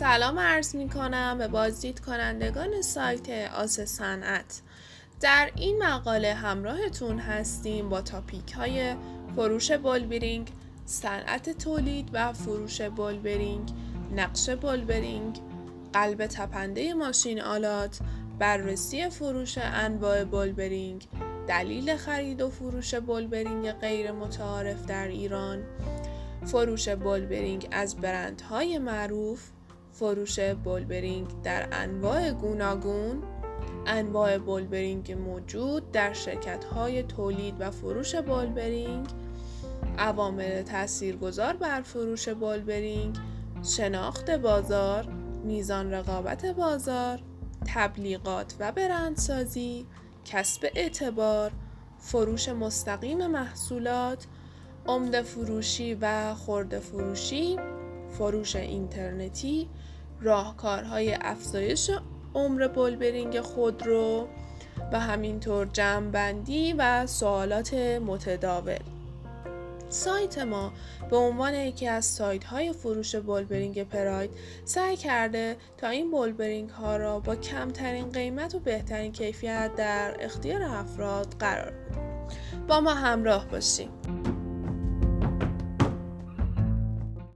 سلام عرض می کنم به بازدید کنندگان سایت آس صنعت. در این مقاله همراهتون هستیم با topic های فروش بولبرینگ صنعت تولید و فروش بولبرینگ نقش بولبرینگ قلب تپنده ماشین آلات بررسی فروش انواع بولبرینگ دلیل خرید و فروش بولبرینگ غیر متعارف در ایران. فروش بولبرینگ از برندهای معروف فروش بولبرینگ در انواع گوناگون انواع بولبرینگ موجود در شرکت های تولید و فروش بولبرینگ عوامل تاثیرگذار بر فروش بولبرینگ شناخت بازار میزان رقابت بازار تبلیغات و برندسازی کسب اعتبار فروش مستقیم محصولات عمده فروشی و خورده فروشی فروش اینترنتی راهکارهای افزایش عمر بولبرینگ خودرو و همینطور جمعبندی و سوالات متداول. سایت ما به عنوان یکی از سایت های فروش بولبرینگ پراید سعی کرده تا این بولبرینگ ها را با کمترین قیمت و بهترین کیفیت در اختیار افراد قرار بده. با ما همراه باشیم